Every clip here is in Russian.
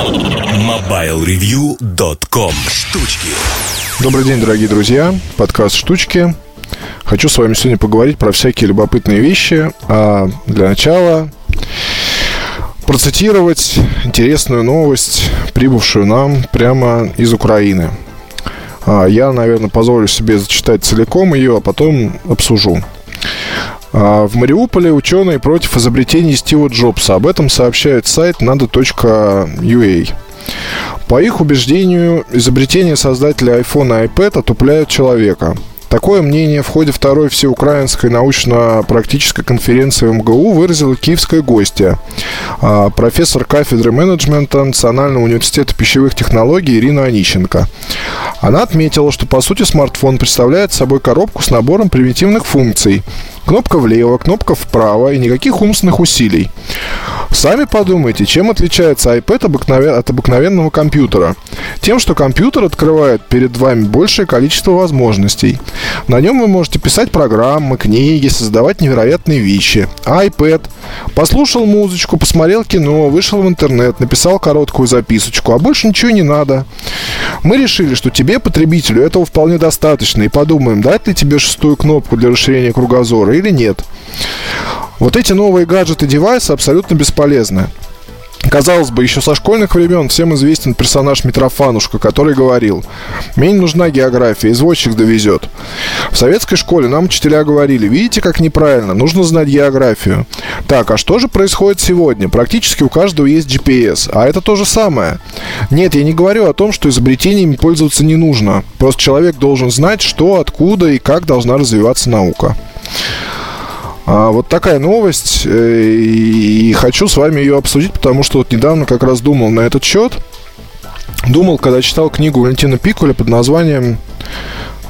MobileReview.com Штучки Добрый день, дорогие друзья. Подкаст «Штучки». Хочу с вами сегодня поговорить про всякие любопытные вещи. А для начала процитировать интересную новость, прибывшую нам прямо из Украины. А, я, наверное, позволю себе зачитать целиком ее, а потом обсужу. А, в Мариуполе ученые против изобретений Стива Джобса. Об этом сообщает сайт nado.ua. По их убеждению, изобретение создателя iPhone и iPad отупляют человека – Такое мнение в ходе второй всеукраинской научно-практической конференции МГУ выразила киевская гостья, а, профессор кафедры менеджмента Национального университета пищевых технологий Ирина Онищенко. Она отметила, что по сути смартфон представляет собой коробку с набором примитивных функций. Кнопка влево, кнопка вправо и никаких умственных усилий. Сами подумайте, чем отличается iPad обыкновен... от обыкновенного компьютера. Тем, что компьютер открывает перед вами большее количество возможностей. На нем вы можете писать программы, книги, создавать невероятные вещи. IPad послушал музычку, посмотрел кино, вышел в интернет, написал короткую записочку, а больше ничего не надо. Мы решили, что тебе, потребителю, этого вполне достаточно, и подумаем, дать ли тебе шестую кнопку для расширения кругозора или нет. Вот эти новые гаджеты девайсы абсолютно бесполезны. Казалось бы, еще со школьных времен всем известен персонаж Митрофанушка, который говорил «Мне не нужна география, извозчик довезет». В советской школе нам учителя говорили «Видите, как неправильно, нужно знать географию». Так, а что же происходит сегодня? Практически у каждого есть GPS, а это то же самое. Нет, я не говорю о том, что изобретениями пользоваться не нужно. Просто человек должен знать, что, откуда и как должна развиваться наука. А, вот такая новость, э, и хочу с вами ее обсудить, потому что вот недавно как раз думал на этот счет. Думал, когда читал книгу Валентина Пикуля под названием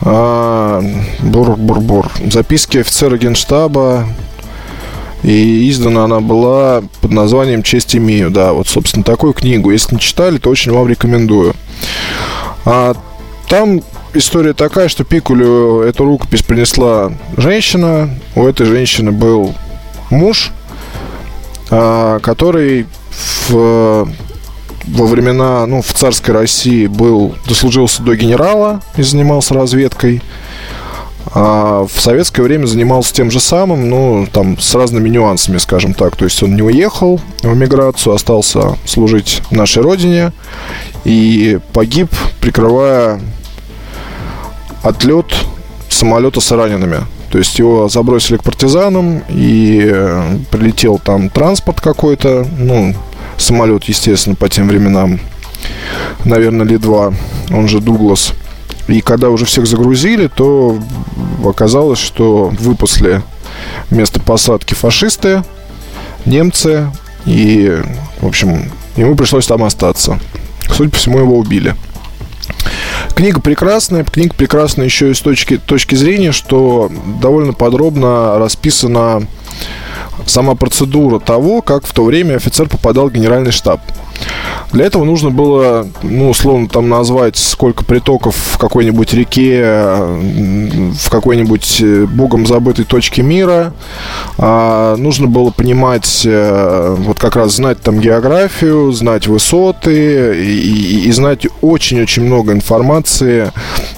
а, Бур-бур-бур. Записки офицера генштаба. И издана она была под названием «Честь имею». Да, вот, собственно, такую книгу. Если не читали, то очень вам рекомендую. А, там история такая, что Пикулю эту рукопись принесла женщина. У этой женщины был муж, а, который в, во времена, ну, в царской России был, дослужился до генерала и занимался разведкой. А в советское время занимался тем же самым, ну, там, с разными нюансами, скажем так. То есть он не уехал в эмиграцию, остался служить нашей родине и погиб, прикрывая отлет самолета с ранеными. То есть его забросили к партизанам, и э, прилетел там транспорт какой-то, ну, самолет, естественно, по тем временам, наверное, Ли-2, он же Дуглас. И когда уже всех загрузили, то оказалось, что выпасли место посадки фашисты, немцы, и, в общем, ему пришлось там остаться. Судя по всему, его убили. Книга прекрасная. Книга прекрасная еще и с точки, точки зрения, что довольно подробно расписана сама процедура того, как в то время офицер попадал в генеральный штаб. Для этого нужно было, ну, условно, там назвать, сколько притоков в какой-нибудь реке, в какой-нибудь э, богом забытой точке мира. А, нужно было понимать, э, вот как раз знать там географию, знать высоты и, и, и знать очень-очень много информации,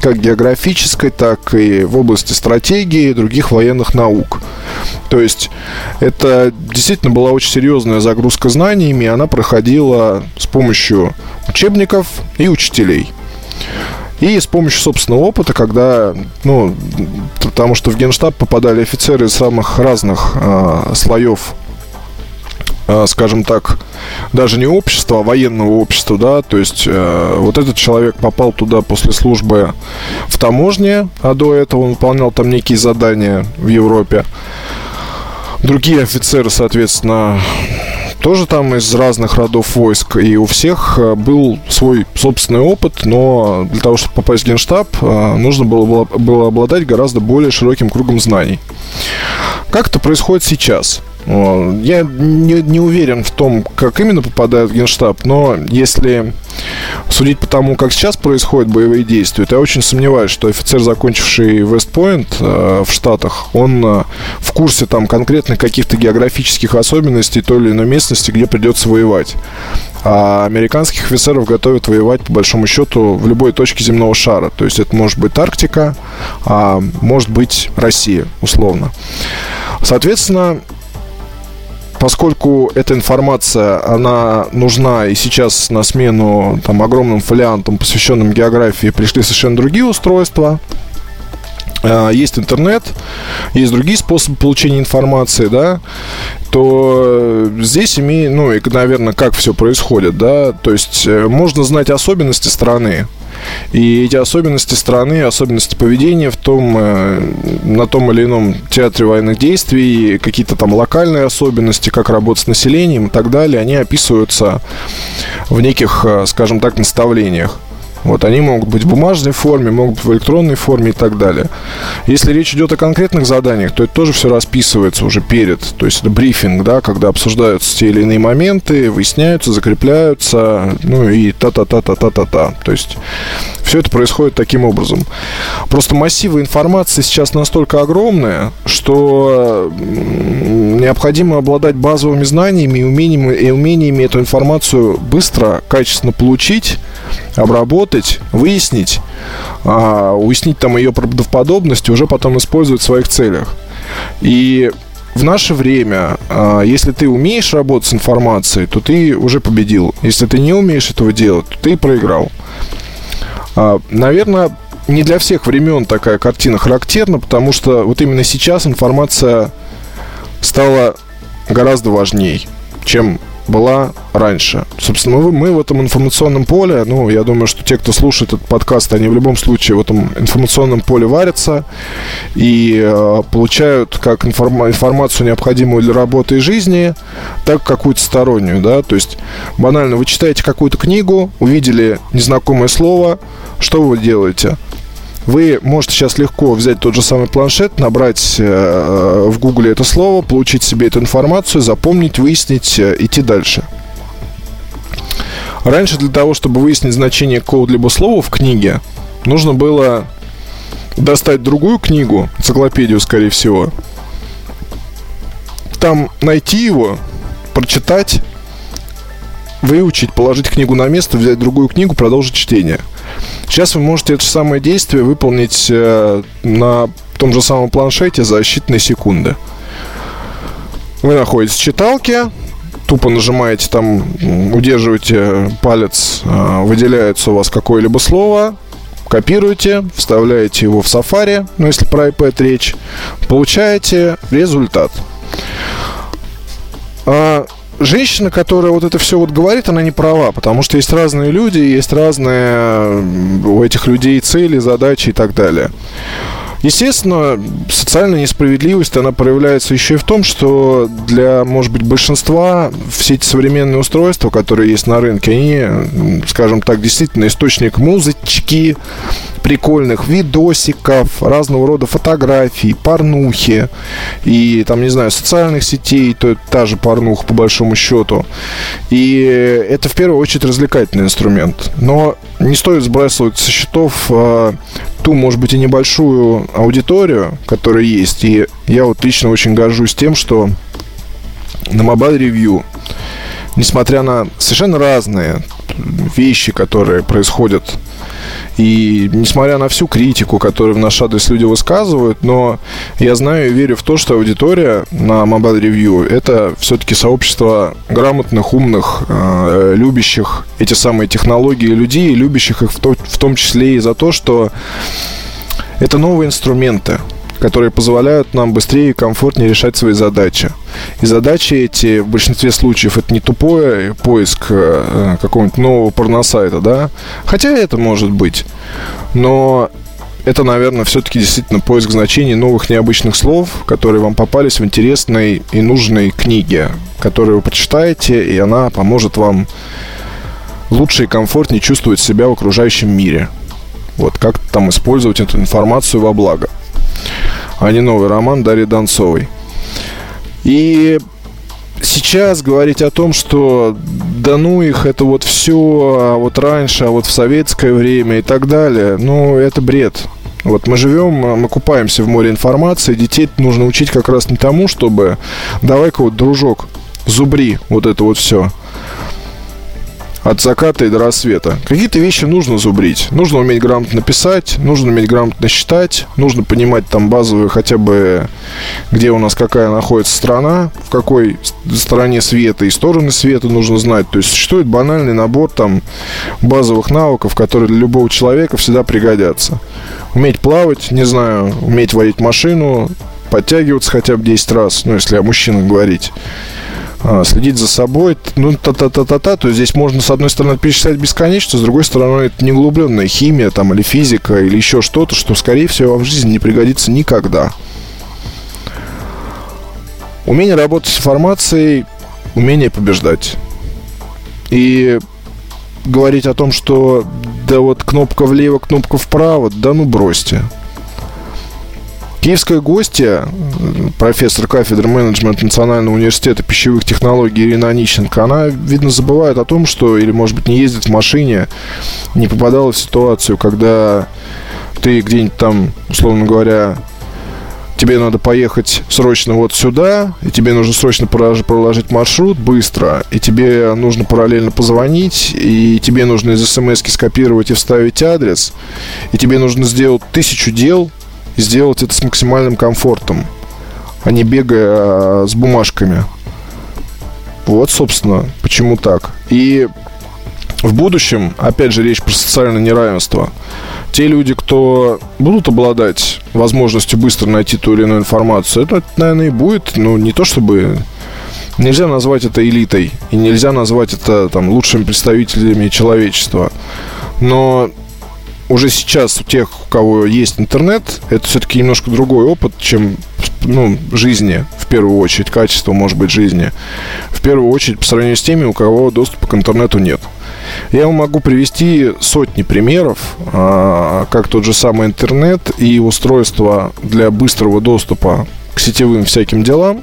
как географической, так и в области стратегии и других военных наук. То есть это действительно была очень серьезная загрузка знаниями, она проходила с помощью учебников и учителей. И с помощью собственного опыта, когда, ну, потому что в генштаб попадали офицеры из самых разных э, слоев э, скажем так, даже не общества, а военного общества, да, то есть э, вот этот человек попал туда после службы в таможне, а до этого он выполнял там некие задания в Европе. Другие офицеры, соответственно, тоже там из разных родов войск, и у всех э, был свой собственный опыт, но для того, чтобы попасть в генштаб, э, нужно было, было обладать гораздо более широким кругом знаний. Как это происходит сейчас? Я не, не уверен в том, как именно попадают в генштаб, но если судить по тому, как сейчас происходят боевые действия, то я очень сомневаюсь, что офицер, закончивший Вестпойнт э, в Штатах, он э, в курсе там конкретных каких-то географических особенностей той или иной местности, где придется воевать. А американских офицеров готовят воевать, по большому счету, в любой точке земного шара. То есть это может быть Арктика, а может быть Россия, условно. Соответственно, поскольку эта информация, она нужна, и сейчас на смену там, огромным фолиантам, посвященным географии, пришли совершенно другие устройства, а, есть интернет, есть другие способы получения информации, да, то здесь имеет, ну, и, наверное, как все происходит, да, то есть э, можно знать особенности страны, и эти особенности страны, особенности поведения в том, э, на том или ином театре военных действий, какие-то там локальные особенности, как работать с населением и так далее, они описываются в неких, э, скажем так, наставлениях. Вот они могут быть в бумажной форме, могут быть в электронной форме и так далее. Если речь идет о конкретных заданиях, то это тоже все расписывается уже перед. То есть это брифинг, да, когда обсуждаются те или иные моменты, выясняются, закрепляются, ну и та-та-та-та-та-та-та. То есть все это происходит таким образом. Просто массивы информации сейчас настолько огромные, что необходимо обладать базовыми знаниями и умениями, и умениями эту информацию быстро, качественно получить, обработать, выяснить, а, уяснить там ее правдоподобность уже потом использовать в своих целях. И в наше время, а, если ты умеешь работать с информацией, то ты уже победил. Если ты не умеешь этого делать, то ты проиграл. А, наверное, не для всех времен такая картина характерна, потому что вот именно сейчас информация стала гораздо важнее, чем была раньше. Собственно, мы, мы в этом информационном поле, ну, я думаю, что те, кто слушает этот подкаст, они в любом случае в этом информационном поле варятся и э, получают как информ, информацию, необходимую для работы и жизни, так какую-то стороннюю, да, то есть банально вы читаете какую-то книгу, увидели незнакомое слово, что вы делаете? Вы можете сейчас легко взять тот же самый планшет, набрать э, в Гугле это слово, получить себе эту информацию, запомнить, выяснить, э, идти дальше. Раньше для того, чтобы выяснить значение какого-либо слова в книге, нужно было достать другую книгу, энциклопедию, скорее всего, там найти его, прочитать, выучить, положить книгу на место, взять другую книгу, продолжить чтение – Сейчас вы можете это же самое действие выполнить э, на том же самом планшете за считанные секунды. Вы находитесь в читалке, тупо нажимаете там, удерживаете палец, э, выделяется у вас какое-либо слово, копируете, вставляете его в Safari, ну если про iPad речь, получаете результат. Женщина, которая вот это все вот говорит, она не права, потому что есть разные люди, есть разные у этих людей цели, задачи и так далее. Естественно, социальная несправедливость, она проявляется еще и в том, что для, может быть, большинства все эти современные устройства, которые есть на рынке, они, скажем так, действительно источник музычки, прикольных видосиков, разного рода фотографий, порнухи и, там, не знаю, социальных сетей, то это та же порнуха, по большому счету. И это, в первую очередь, развлекательный инструмент. Но не стоит сбрасывать со счетов э, ту, может быть, и небольшую аудиторию, которая есть. И я вот лично очень горжусь тем, что на Mobile Review, несмотря на совершенно разные вещи, которые происходят и несмотря на всю критику, которую в наш адрес люди высказывают, но я знаю и верю в то, что аудитория на Mobile Review это все-таки сообщество грамотных, умных, э, любящих эти самые технологии людей, любящих их в, то, в том числе и за то, что это новые инструменты, которые позволяют нам быстрее и комфортнее решать свои задачи. И задачи эти в большинстве случаев это не тупой поиск э, какого-нибудь нового порносайта, да? Хотя это может быть. Но это, наверное, все-таки действительно поиск значений новых необычных слов, которые вам попались в интересной и нужной книге, которую вы прочитаете, и она поможет вам лучше и комфортнее чувствовать себя в окружающем мире. Вот как там использовать эту информацию во благо а не новый роман Дарьи Донцовой. И сейчас говорить о том, что да ну их, это вот все, а вот раньше, а вот в советское время и так далее, ну, это бред. Вот мы живем, мы купаемся в море информации, детей нужно учить как раз не тому, чтобы давай-ка вот, дружок, зубри вот это вот все от заката и до рассвета. Какие-то вещи нужно зубрить. Нужно уметь грамотно писать, нужно уметь грамотно считать, нужно понимать там базовые хотя бы, где у нас какая находится страна, в какой стороне света и стороны света нужно знать. То есть существует банальный набор там базовых навыков, которые для любого человека всегда пригодятся. Уметь плавать, не знаю, уметь водить машину, подтягиваться хотя бы 10 раз, ну, если о мужчинах говорить следить за собой, ну, та-та-та-та-та, то здесь можно, с одной стороны, перечислять бесконечно, с другой стороны, это не химия, там, или физика, или еще что-то, что, скорее всего, вам в жизни не пригодится никогда. Умение работать с информацией, умение побеждать. И говорить о том, что да вот кнопка влево, кнопка вправо, да ну бросьте. Киевская гостья, профессор кафедры менеджмента Национального университета пищевых технологий Ирина Онищенко, она, видно, забывает о том, что, или, может быть, не ездит в машине, не попадала в ситуацию, когда ты где-нибудь там, условно говоря, тебе надо поехать срочно вот сюда, и тебе нужно срочно проложить маршрут быстро, и тебе нужно параллельно позвонить, и тебе нужно из смс скопировать и вставить адрес, и тебе нужно сделать тысячу дел, сделать это с максимальным комфортом, а не бегая а, с бумажками. Вот, собственно, почему так. И в будущем, опять же, речь про социальное неравенство. Те люди, кто будут обладать возможностью быстро найти ту или иную информацию, это, наверное, и будет, ну, не то чтобы... Нельзя назвать это элитой, и нельзя назвать это там лучшими представителями человечества. Но уже сейчас у тех, у кого есть интернет, это все-таки немножко другой опыт, чем ну, жизни, в первую очередь, качество, может быть, жизни. В первую очередь, по сравнению с теми, у кого доступа к интернету нет. Я вам могу привести сотни примеров, а, как тот же самый интернет и устройства для быстрого доступа к сетевым всяким делам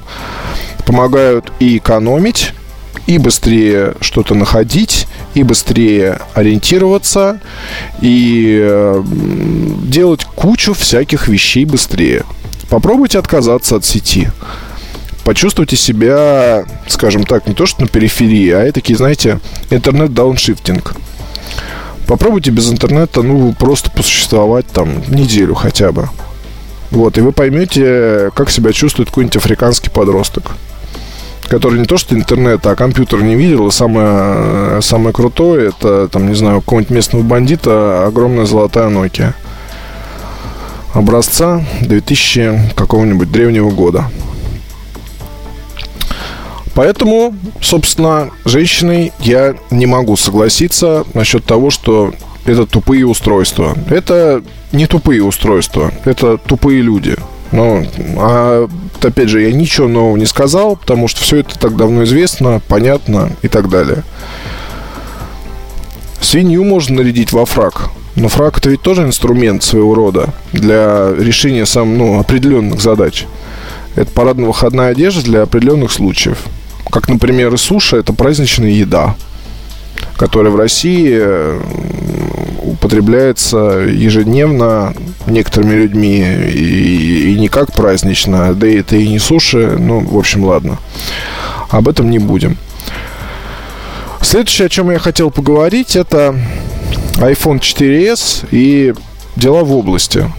помогают и экономить, и быстрее что-то находить, и быстрее ориентироваться, и делать кучу всяких вещей быстрее. Попробуйте отказаться от сети. Почувствуйте себя, скажем так, не то что на периферии, а такие, знаете, интернет-дауншифтинг. Попробуйте без интернета, ну, просто посуществовать там неделю хотя бы. Вот, и вы поймете, как себя чувствует какой-нибудь африканский подросток который не то что интернет, а компьютер не видел. И самое, самое крутое, это, там, не знаю, какого-нибудь местного бандита огромная золотая Nokia. Образца 2000 какого-нибудь древнего года. Поэтому, собственно, женщиной я не могу согласиться насчет того, что это тупые устройства. Это не тупые устройства, это тупые люди. Ну, а опять же, я ничего нового не сказал, потому что все это так давно известно, понятно и так далее. Свинью можно нарядить во фраг. Но фраг это ведь тоже инструмент своего рода для решения сам, ну, определенных задач. Это парадно-выходная одежда для определенных случаев. Как, например, и суша – это праздничная еда, которая в России употребляется ежедневно некоторыми людьми и, и не как празднично, да и это и не суши, ну, в общем, ладно. Об этом не будем. Следующее, о чем я хотел поговорить, это iPhone 4s и дела в области.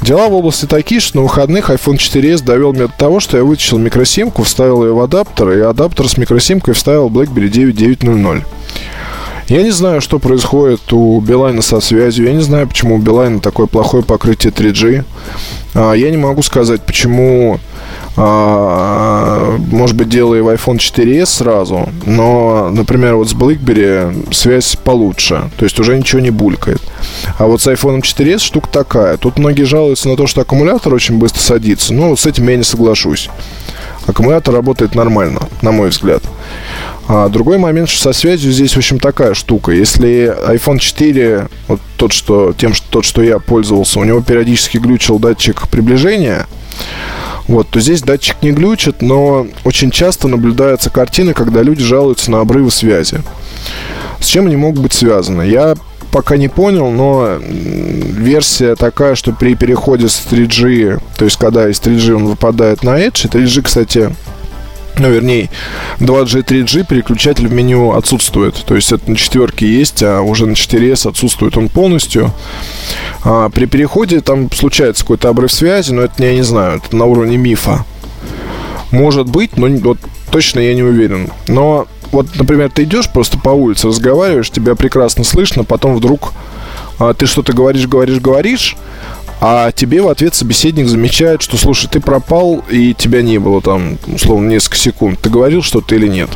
Дела в области такие, что на выходных iPhone 4s довел меня до того, что я вытащил микросимку, вставил ее в адаптер, и адаптер с микросимкой вставил BlackBerry 9900. Я не знаю, что происходит у Билайна со связью. Я не знаю, почему у Билайна такое плохое покрытие 3G. А, я не могу сказать, почему а, может быть, дело и в iPhone 4s сразу, но, например, вот с BlackBerry связь получше, то есть уже ничего не булькает. А вот с iPhone 4s штука такая. Тут многие жалуются на то, что аккумулятор очень быстро садится, но вот с этим я не соглашусь. Аккумулятор работает нормально, на мой взгляд. А другой момент, что со связью здесь, в общем, такая штука. Если iPhone 4, вот тот, что, тем, что, тот, что я пользовался, у него периодически глючил датчик приближения, вот, то здесь датчик не глючит, но очень часто наблюдается картина, когда люди жалуются на обрывы связи. С чем они могут быть связаны? Я пока не понял, но версия такая, что при переходе с 3G, то есть когда из 3G он выпадает на Edge, и 3G, кстати, ну, вернее, 2G, 3G переключатель в меню отсутствует. То есть это на четверке есть, а уже на 4S отсутствует он полностью. А при переходе там случается какой-то обрыв связи, но это я не знаю, это на уровне мифа. Может быть, но вот точно я не уверен. Но вот, например, ты идешь просто по улице, разговариваешь, тебя прекрасно слышно, потом вдруг а, ты что-то говоришь, говоришь, говоришь, а тебе в ответ собеседник замечает, что, слушай, ты пропал, и тебя не было там, условно, несколько секунд. Ты говорил что-то или нет?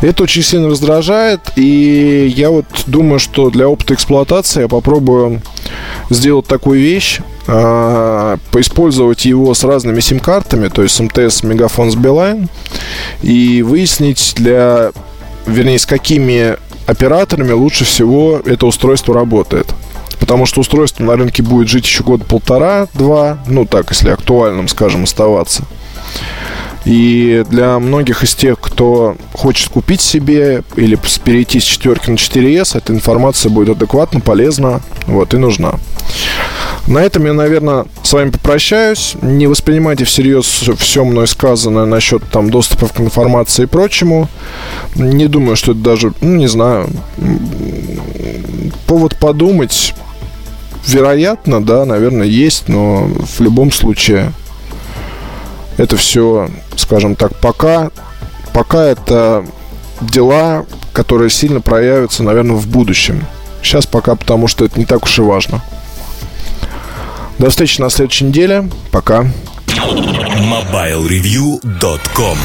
Это очень сильно раздражает, и я вот думаю, что для опыта эксплуатации я попробую сделать такую вещь, э, поиспользовать его с разными сим-картами, то есть МТС, Мегафон с Билайн, и выяснить для, вернее, с какими операторами лучше всего это устройство работает. Потому что устройство на рынке будет жить еще год полтора-два, ну так, если актуальным, скажем, оставаться. И для многих из тех, кто хочет купить себе или перейти с четверки на 4S, эта информация будет адекватно, полезна вот, и нужна. На этом я, наверное, с вами попрощаюсь. Не воспринимайте всерьез все мной сказанное насчет там доступа к информации и прочему. Не думаю, что это даже, ну, не знаю, повод подумать. Вероятно, да, наверное, есть, но в любом случае это все, скажем так, пока, пока это дела, которые сильно проявятся, наверное, в будущем. Сейчас пока, потому что это не так уж и важно. До встречи на следующей неделе. Пока. MobileReview.com